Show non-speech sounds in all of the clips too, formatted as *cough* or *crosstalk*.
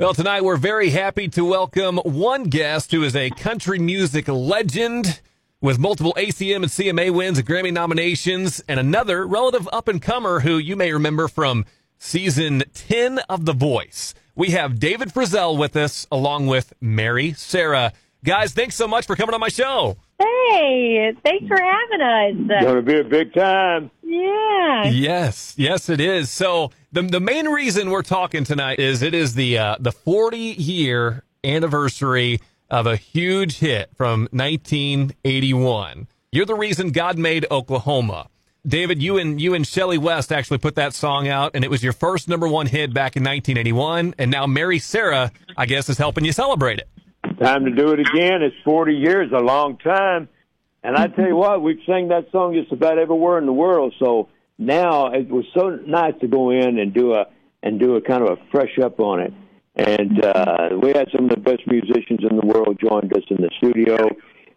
Well, tonight we're very happy to welcome one guest who is a country music legend with multiple ACM and CMA wins and Grammy nominations, and another relative up and comer who you may remember from season 10 of The Voice. We have David Frizzell with us, along with Mary Sarah. Guys, thanks so much for coming on my show. Hey, thanks for having us. It's Gonna be a big time. Yeah. Yes, yes, it is. So the the main reason we're talking tonight is it is the uh, the 40 year anniversary of a huge hit from 1981. You're the reason God made Oklahoma. David, you and you and Shelly West actually put that song out, and it was your first number one hit back in 1981. And now Mary Sarah, I guess, is helping you celebrate it. Time to do it again. It's 40 years, a long time. And I tell you what, we've sang that song just about everywhere in the world. So now it was so nice to go in and do a and do a kind of a fresh up on it. And uh, we had some of the best musicians in the world joined us in the studio.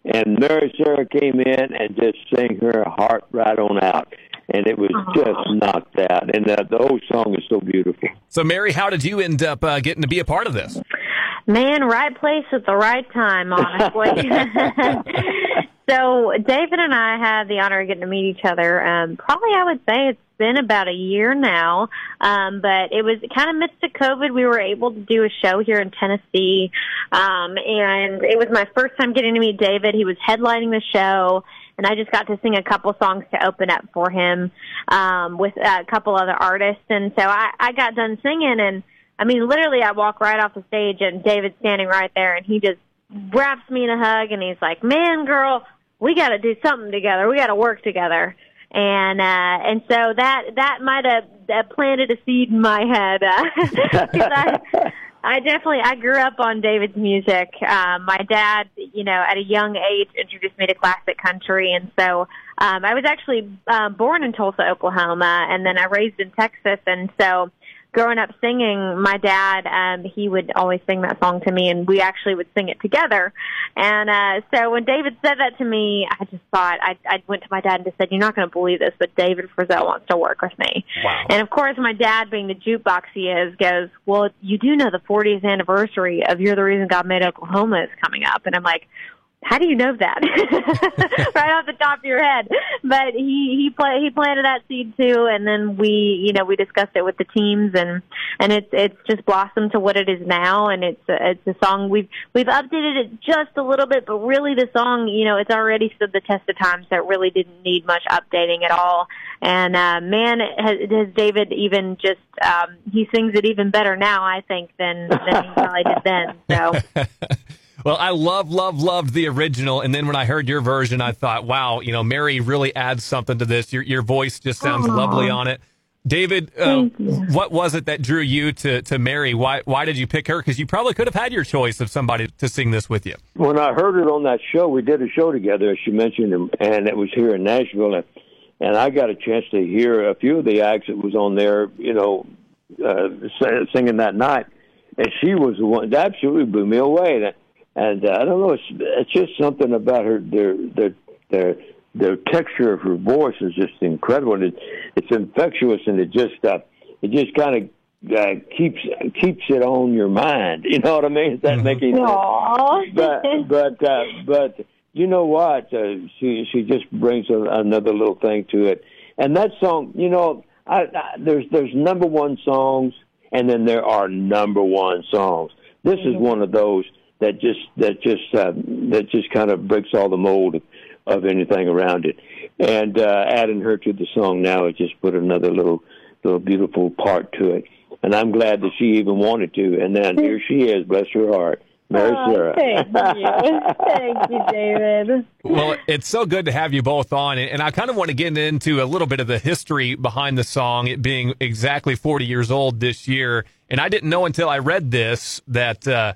And Mary Sarah came in and just sang her heart right on out. And it was just knocked out. And uh, the whole song is so beautiful. So, Mary, how did you end up uh, getting to be a part of this? Man, right place at the right time, honestly. *laughs* so David and I had the honor of getting to meet each other. Um, probably I would say it's been about a year now. Um, but it was kind of midst of COVID. We were able to do a show here in Tennessee. Um, and it was my first time getting to meet David. He was headlining the show and I just got to sing a couple songs to open up for him um, with a couple other artists. And so I, I got done singing, and I mean, literally, I walk right off the stage, and David's standing right there, and he just wraps me in a hug, and he's like, "Man, girl, we got to do something together. We got to work together." And uh, and so that that might have uh, planted a seed in my head uh, *laughs* I I definitely I grew up on David's music. Um, my dad, you know, at a young age introduced me to classic country, and so um, I was actually um, born in Tulsa, Oklahoma, and then I raised in Texas, and so growing up singing, my dad, um, he would always sing that song to me, and we actually would sing it together. And uh, so when David said that to me, I just thought I, I went to my dad and just said, "You're not going to believe this, but David Frizzell wants to work with me." Wow. And of course, my dad, being the jukebox he is, goes, "Well, you do know the 40th anniversary of "You're the Reason God Made Oklahoma" is coming up," and I'm like. How do you know that? *laughs* right off the top of your head. But he he play he planted that seed too, and then we you know we discussed it with the teams, and and it's it's just blossomed to what it is now, and it's a, it's a song we've we've updated it just a little bit, but really the song you know it's already stood the test of time, so it really didn't need much updating at all. And uh, man, has, has David even just um, he sings it even better now, I think, than than he probably did then. So. *laughs* Well, I love, love, loved the original, and then when I heard your version, I thought, wow, you know, Mary really adds something to this. Your your voice just sounds Aw. lovely on it. David, uh, what was it that drew you to to Mary? Why why did you pick her? Because you probably could have had your choice of somebody to sing this with you. When I heard it on that show, we did a show together, as you mentioned, and- and it was here in Nashville, and, and I got a chance to hear a few of the acts that was on there, you know, uh, singing that night, and she was the one that absolutely blew me away. And, and uh, I don't know, it's, it's just something about her, their, their, their, the texture of her voice is just incredible. And it, it's infectious, and it just, uh, it just kind of uh, keeps keeps it on your mind. *laughs* You know what I mean? Is that making sense? But but uh, but you know what? Uh, she she just brings a, another little thing to it. And that song, you know, I, I, there's there's number one songs, and then there are number one songs. This is one of those that just that just uh, that just kind of breaks all the mold of, of anything around it. And uh, adding her to the song now has just put another little little beautiful part to it. And I'm glad that she even wanted to. And then here she is, bless her heart, Mary Oh, Sarah. thank you. Thank you, *laughs* David. Well, it's so good to have you both on, and and I kind of want to get into a little bit of the history behind the song, it being exactly 40 years old this year. And I didn't know until I read this that uh,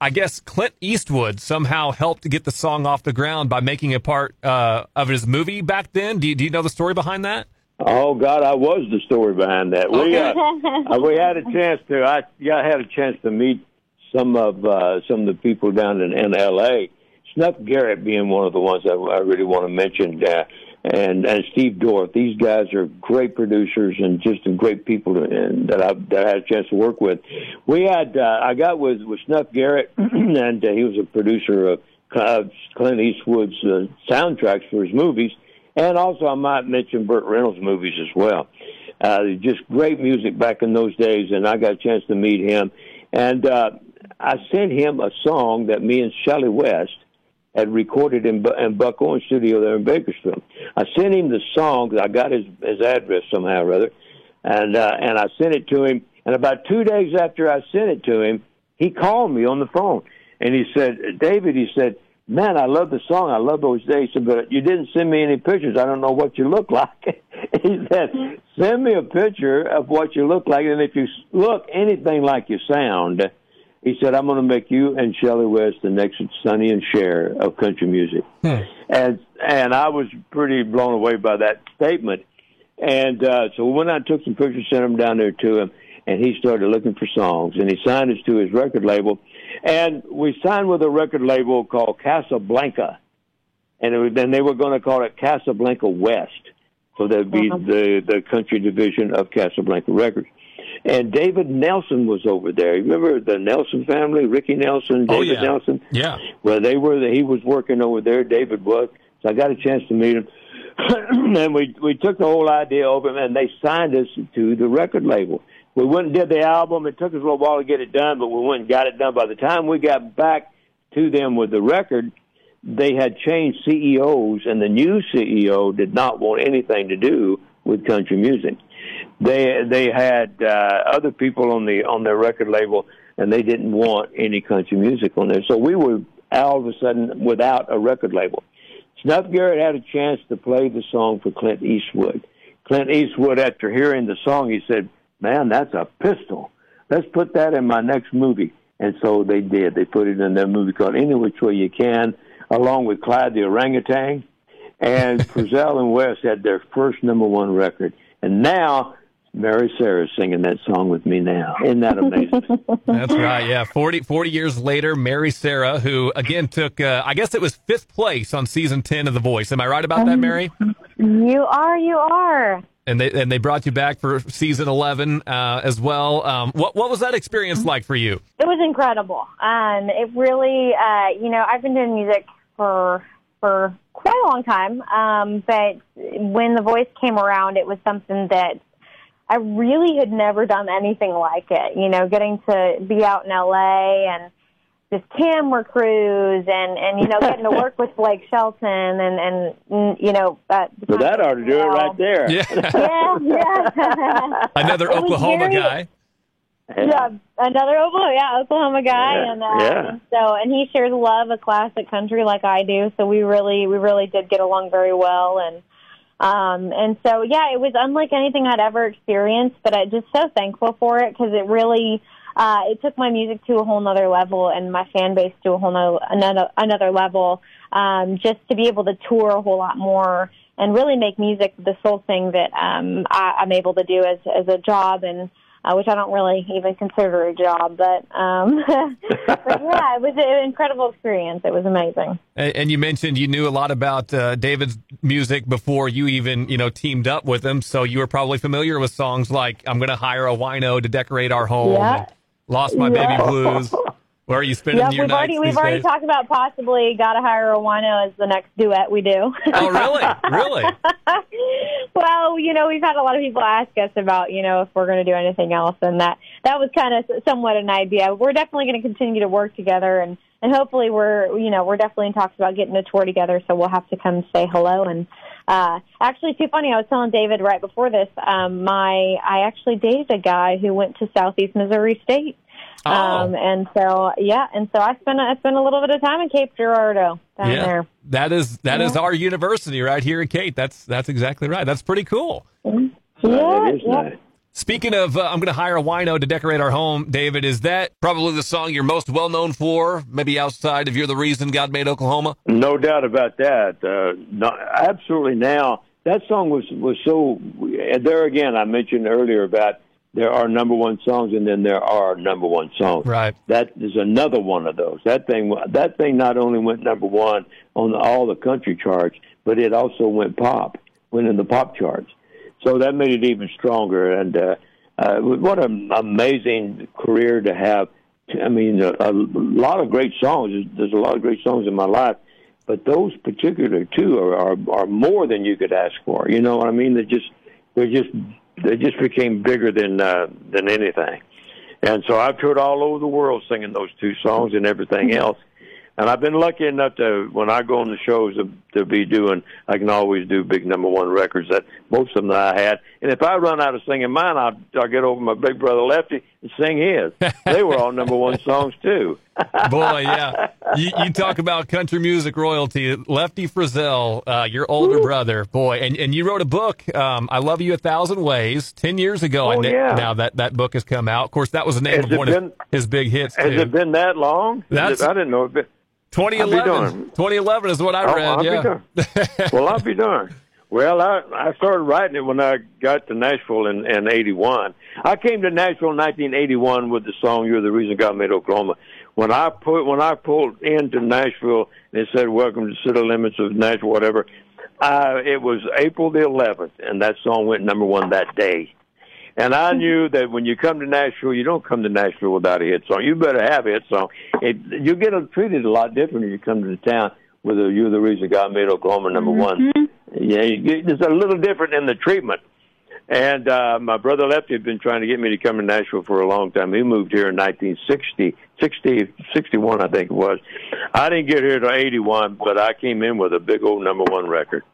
I guess Clint Eastwood somehow helped to get the song off the ground by making it part uh, of his movie back then. Do you, do you know the story behind that? Oh God, I was the story behind that. We uh, uh, we had a chance to. I yeah, I had a chance to meet some of uh, some of the people down in, in L.A. Snuff Garrett being one of the ones that I really want to mention. Uh, and and Steve Dorff. These guys are great producers and just great people to, and that I that I had a chance to work with. We had uh, I got with with Snuff Garrett, *clears throat* and uh, he was a producer of Clint Eastwood's uh, soundtracks for his movies, and also I might mention Burt Reynolds movies as well. Uh, just great music back in those days, and I got a chance to meet him. And uh, I sent him a song that me and Shelley West had recorded in, in Buck Owens studio there in Bakersfield. I sent him the song I got his his address somehow or other, and uh, and I sent it to him. And about two days after I sent it to him, he called me on the phone and he said, "David," he said, "Man, I love the song. I love those days, but you didn't send me any pictures. I don't know what you look like." *laughs* he said, "Send me a picture of what you look like, and if you look anything like you sound." He said, "I'm going to make you and Shelley West the next Sonny and Cher of country music," hmm. and and I was pretty blown away by that statement. And uh, so when I took some pictures, sent them down there to him, and he started looking for songs, and he signed us to his record label, and we signed with a record label called Casablanca, and it was, then they were going to call it Casablanca West, so that'd be uh-huh. the the country division of Casablanca Records. And David Nelson was over there. You remember the Nelson family, Ricky Nelson, oh, David oh, yeah. Nelson? Yeah. Well, they were. The, He was working over there. David was. So I got a chance to meet him, *clears throat* and we we took the whole idea over, him, and they signed us to the record label. We went and did the album. It took us a little while to get it done, but we went and got it done. By the time we got back to them with the record, they had changed CEOs, and the new CEO did not want anything to do with country music they they had uh, other people on the on their record label, and they didn't want any country music on there. So we were all of a sudden without a record label. Snuff Garrett had a chance to play the song for Clint Eastwood. Clint Eastwood, after hearing the song, he said, "Man, that's a pistol. Let's put that in my next movie." And so they did. They put it in their movie called Any Which Way You Can, along with Clyde the Orangutan. And *laughs* Frizzell and West had their first number one record. And now Mary Sarah's singing that song with me now. Isn't that amazing? *laughs* That's right. Yeah. 40, 40 years later, Mary Sarah, who again took, uh, I guess it was fifth place on season 10 of The Voice. Am I right about that, Mary? You are. You are. And they and they brought you back for season eleven uh, as well. Um, what what was that experience like for you? It was incredible. Um, it really, uh, you know, I've been doing music for for quite a long time. Um, but when the voice came around, it was something that I really had never done anything like it. You know, getting to be out in LA and this camera crews and and you know getting to work with Blake Shelton and and you know uh, well, that ought to do it right there. Yeah, *laughs* yeah, yeah. *laughs* Another *laughs* Oklahoma very, guy. Yeah, another Oklahoma, yeah, Oklahoma guy, yeah. and uh, yeah. so and he shares love of classic country like I do. So we really, we really did get along very well, and um, and so, yeah, it was unlike anything I'd ever experienced, but I'm just so thankful for it because it really, uh, it took my music to a whole nother level and my fan base to a whole nother, another, another level. Um, just to be able to tour a whole lot more and really make music the sole thing that, um, I, I'm able to do as, as a job and, uh, which I don't really even consider a job. But, um, *laughs* but yeah, it was an incredible experience. It was amazing. And, and you mentioned you knew a lot about uh, David's music before you even you know teamed up with him, so you were probably familiar with songs like "I'm going to hire a wino to decorate our home," yeah. "Lost My yeah. Baby Blues." Where are you spending yep, your we've nights? Already, we've already talked about possibly "Gotta Hire a Wino" as the next duet we do. oh, really? Really? *laughs* well, you know, we've had a lot of people ask us about, you know, if we're going to do anything else, and that that was kind of somewhat an idea. We're definitely going to continue to work together, and and hopefully we're, you know, we're definitely in talks about getting a tour together. So we'll have to come say hello and. Uh, actually, too funny. I was telling David right before this. Um, my I actually dated a guy who went to Southeast Missouri State. Oh. Um, and so, yeah, and so I spent I spent a little bit of time in Cape Girardeau down yeah. there. That is that yeah. is our university right here at Cape. That's that's exactly right. That's pretty cool. Yeah, that is yeah. nice. Speaking of, uh, I'm going to hire a wino to decorate our home. David, is that probably the song you're most well known for? Maybe outside of "You're the Reason God Made Oklahoma." No doubt about that. Uh, not, absolutely. Now that song was was so. There again, I mentioned earlier about there are number one songs, and then there are number one songs. Right. That is another one of those. That thing, that thing not only went number one on all the country charts, but it also went pop, went in the pop charts. So that made it even stronger. And uh, uh, what an amazing career to have. I mean, a, a lot of great songs. There's, there's a lot of great songs in my life, but those particular two are, are are more than you could ask for. You know what I mean? They're just they're just they just became bigger than uh, than anything. And so I've toured all over the world singing those two songs and everything else. And I've been lucky enough to, when I go on the shows, to, be doing, I can always do big number one records that most of them that I had. And if I run out of singing mine, I'll, I'll get over my big brother Lefty and sing his. *laughs* they were all number one songs too. *laughs* Boy, yeah. You, you, talk about country music royalty, Lefty Frizzell, uh, your older Woo. brother, boy, and and you wrote a book, um, "I Love You a Thousand Ways," ten years ago. Oh, yeah. Now that that book has come out. Of course, that was the name has of one been, of his big hits. Has too. it been that long? That's, it, I didn't know. It 2011. 2011 is what I read. I'll yeah. well, I'll be *laughs* darned. Well, I I started writing it when I got to Nashville in, in '81. I came to Nashville in 1981 with the song "You're the Reason God Made Oklahoma." When I put when I pulled into Nashville and it said "Welcome to City Limits of Nashville," whatever, uh, it was April the 11th, and that song went number one that day. And I knew that when you come to Nashville, you don't come to Nashville without a hit song. You better have a hit song. It, you get treated a lot different if you come to the town with a "You're the Reason God Made Oklahoma" number mm-hmm. one. Yeah, you, it's a little different in the treatment. And uh, my brother Lefty had been trying to get me to come to Nashville for a long time. He moved here in 1960, 60, 61, I think it was. I didn't get here till 81, but I came in with a big old number one record.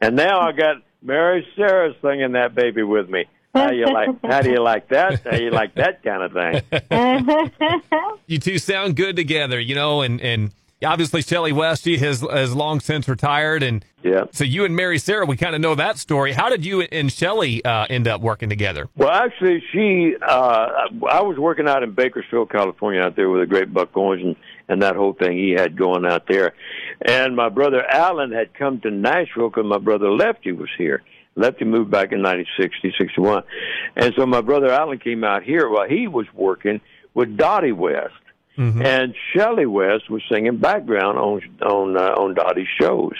And now I got Mary Sarah singing that baby with me. How you like? How do you like that? How you like that kind of thing? *laughs* you two sound good together, you know, and and obviously Shelly West she has has long since retired, and yeah. So you and Mary Sarah, we kind of know that story. How did you and Shelly uh, end up working together? Well, actually, she uh, I was working out in Bakersfield, California, out there with a great Buck Owens and and that whole thing he had going out there, and my brother Alan had come to Nashville because my brother Lefty was here Lefty moved back in 1960, 61. And so my brother Alan came out here while he was working with Dottie West. Mm-hmm. And Shelly West was singing background on on uh, on Dottie's shows.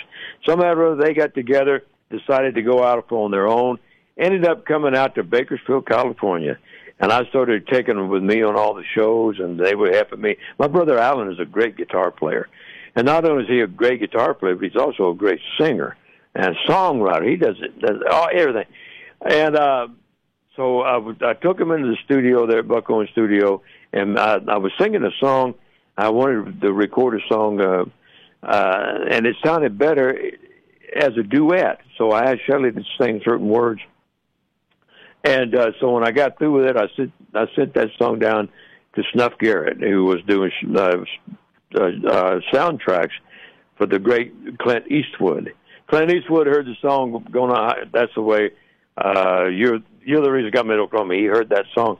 Somehow or other they got together, decided to go out on their own, ended up coming out to Bakersfield, California. And I started taking them with me on all the shows, and they were helping me. My brother Alan is a great guitar player. And not only is he a great guitar player, but he's also a great singer and songwriter. He does it, does all everything. And uh, so I, w- I took him into the studio there at Buck Owens Studio, and I, I was singing a song. I wanted to record a song, uh, uh, and it sounded better as a duet. So I asked Shelly to sing certain words. And uh, so when I got through with it, I sent I sent that song down to Snuff Garrett, who was doing uh, uh, uh, soundtracks for the great Clint Eastwood Clint Eastwood heard the song on. That's the way. Uh, you're you're the reason got me from me. He heard that song,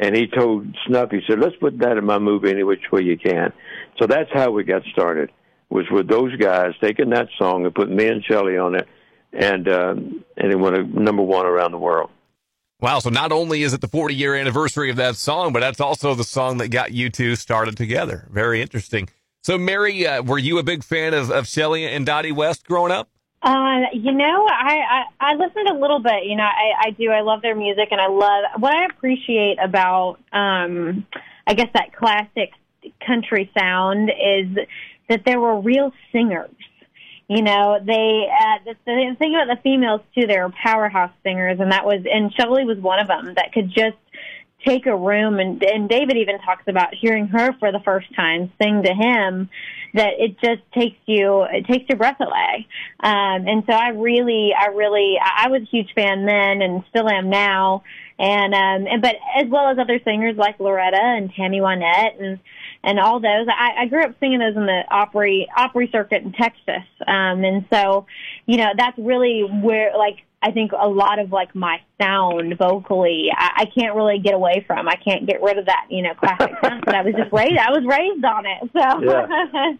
and he told Snuff. He said, "Let's put that in my movie any which way you can." So that's how we got started. Was with those guys taking that song and putting me and Shelly on it, and uh, and it went number one around the world. Wow! So not only is it the 40 year anniversary of that song, but that's also the song that got you two started together. Very interesting. So, Mary, uh, were you a big fan of, of Shelly and Dottie West growing up? Uh, you know, I, I I listened a little bit. You know, I I do. I love their music, and I love what I appreciate about um, I guess that classic country sound is that there were real singers. You know, they uh, the, the thing about the females too. They were powerhouse singers, and that was and Shelly was one of them that could just take a room and and David even talks about hearing her for the first time sing to him that it just takes you it takes your breath away. Um and so I really I really I was a huge fan then and still am now. And um and but as well as other singers like Loretta and Tammy Wynette and and all those. I, I grew up singing those in the Opry Opry circuit in Texas, um, and so you know that's really where like I think a lot of like my sound vocally, I, I can't really get away from. I can't get rid of that, you know, classic sound. But I was just raised. I was raised on it. So. Yeah.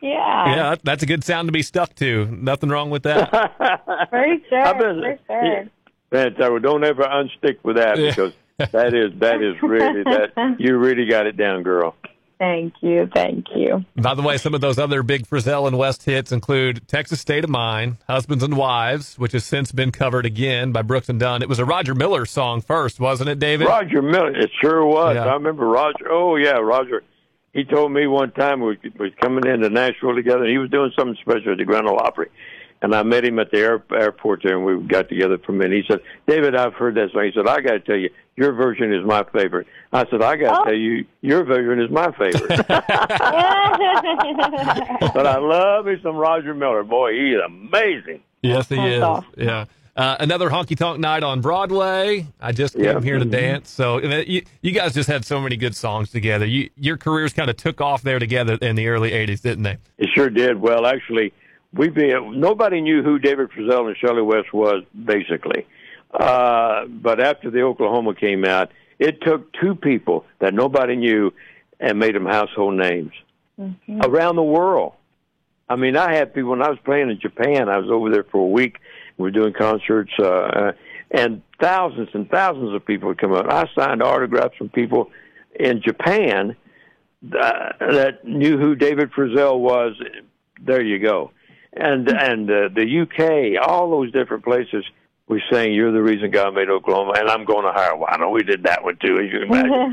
*laughs* yeah. Yeah, that's a good sound to be stuck to. Nothing wrong with that. *laughs* for sure. Been, for sure. Man, don't ever unstick with that yeah. because that is that is really that you really got it down, girl. Thank you, thank you. By the way, some of those other big Frizzell and West hits include Texas State of Mind, Husbands and Wives, which has since been covered again by Brooks and Dunn. It was a Roger Miller song first, wasn't it, David? Roger Miller, it sure was. Yeah. I remember Roger. Oh yeah, Roger. He told me one time we was coming into Nashville together. and He was doing something special at the Grand Ole Opry, and I met him at the air, airport there, and we got together for a minute. He said, "David, I've heard that song." He said, "I got to tell you, your version is my favorite." I said, "I got to Oh. tell you, your version is my favorite." *laughs* *laughs* but I love me some Roger Miller. Boy, he is amazing. Yes, he That's is. awesome. Yeah. Uh, another honky tonk night on Broadway. I just came Yeah. here to Mhm. dance. So you, you guys just had so many good songs together. You, your careers kind of took off there together in the early '80s, didn't they? It sure did. Well, actually, we be, nobody knew who David Frizzell and Shelly West was basically. Uh, but after the Oklahoma came out, it took two people that nobody knew and made them household names around the world. I mean, I had people when I was playing in Japan. I was over there for a week. We were doing concerts, uh, uh, and thousands and thousands of people would come out. I signed autographs from people in Japan uh, that knew who David Frizzell was. There you go, and and uh, the UK, all those different places. Were saying you're the reason God made Oklahoma, and I'm going to hire. Well, I know we did that one too, as you can imagine.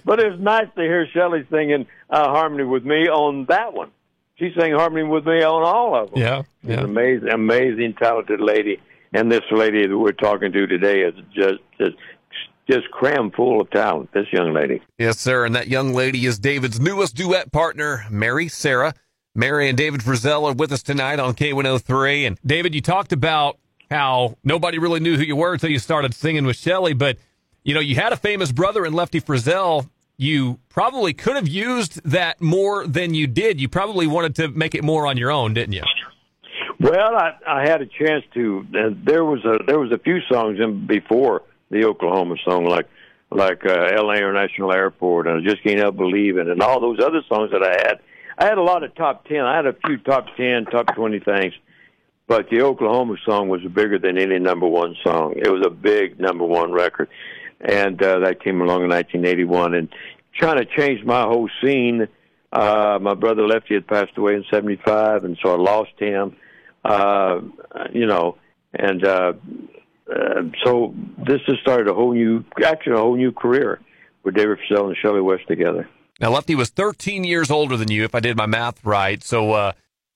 *laughs* but it was nice to hear Shelley singing uh, harmony with me on that one. She sang harmony with me on all of them. Yeah. She's an Yeah. amazing, amazing, talented lady. And this lady that we're talking to today is just, just, just crammed full of talent. This young lady. Yes, sir. And that young lady is David's newest duet partner, Mary Sarah. Mary and David Frizzell are with us tonight on K103. And David, you talked about how nobody really knew who you were until you started singing with Shelley. But, you know, you had a famous brother in Lefty Frizzell. You probably could have used that more than you did. You probably wanted to make it more on your own, didn't you? Well, I, I had a chance to. And there was a there was a few songs in before the Oklahoma song, like like uh, L.A. International Airport, and I just can't help believing, and all those other songs that I had. I had a lot of top ten. I had a few top ten, top twenty things, but the Oklahoma song was bigger than any number one song. It was a big number one record, and uh, that came along in 1981 and kind of changed my whole scene. Uh, my brother Lefty had passed away in '75, and so I lost him. Uh, you know, and uh, uh, so this has started a whole new, actually a whole new career with David Frizzell and Shelley West together. Now, Lefty was 13 years older than you, if I did my math right. So, uh,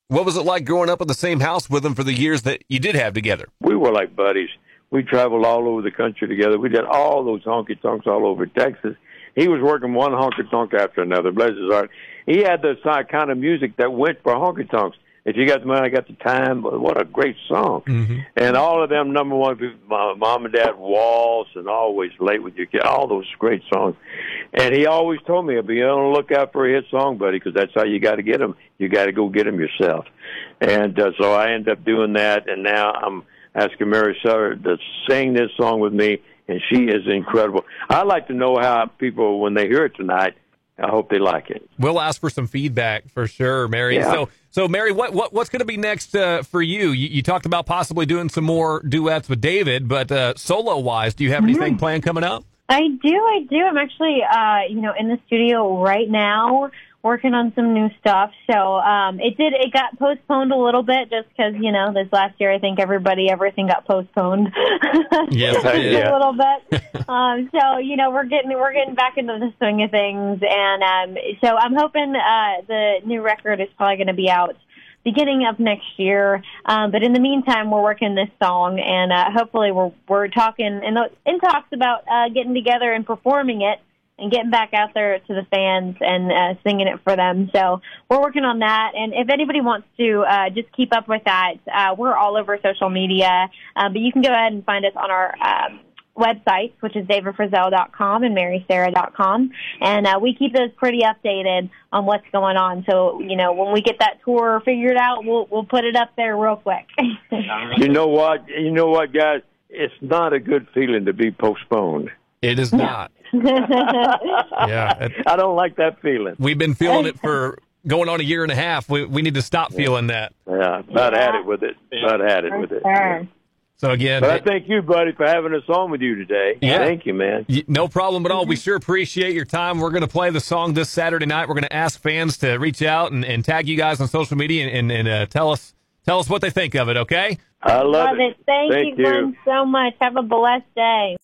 what was it like growing up in the same house with him for the years that you did have together? We were like buddies. We traveled all over the country together. We did all those honky tonks all over Texas. He was working one honky tonk after another. Bless his heart. He had the kind of music that went for honky tonks. If you got the money, I got the time. What a great song! And all of them number one, my mom and dad, waltz, and always late with your kid. All those great songs. And he always told me, "Be on the lookout for a hit song, buddy, because that's how you got to get them. You got to go get them yourself." And uh, so I end up doing that, and now I'm asking Mary Sarah to sing this song with me, and she is incredible. I'd like to know how people, when they hear it tonight, I hope they like it. We'll ask for some feedback for sure, Mary. Yeah. So, so Mary, what, what what's going to be next uh, for you? you? You talked about possibly doing some more duets with David, but uh, solo wise, do you have anything planned coming up? I do, I do. I'm actually, uh, you know, in the studio right now working on some new stuff. So um, it did, it got postponed a little bit just because, you know, this last year I think everybody, everything got postponed. *laughs* Yeah. a little bit. *laughs* um, so you know, we're getting we're getting back into the swing of things, and um, so I'm hoping uh, the new record is probably going to be out beginning of next year. Um, but in the meantime, we're working this song, and uh, hopefully, we're we're talking in the, in talks about uh, getting together and performing it. And getting back out there to the fans and uh, singing it for them. So we're working on that. And if anybody wants to uh, just keep up with that, uh, we're all over social media. Uh, but you can go ahead and find us on our um, websites, which is davidfrizzell.com and marysarah.com. And uh, we keep those pretty updated on what's going on. So, you know, when we get that tour figured out, we'll, we'll put it up there real quick. *laughs* You know what? You know what, guys? It's not a good feeling to be postponed. It is not. Yeah, *laughs* it- I don't like that feeling. we've been feeling it *laughs* for going on a year and a half. We we need to stop feeling that. Yeah, about had it with it. About had it with it. Sure. So again, But I thank you, buddy, for having us on with you today. Yeah. Thank you, man. no problem at all. We sure appreciate your time. We're going to play the song this Saturday night. We're going to ask fans to reach out and, and tag you guys on social media and, and, and uh, tell us tell us what they think of it. Okay. I love, Love it. Thank, Thank you, you. So much. Have a blessed day.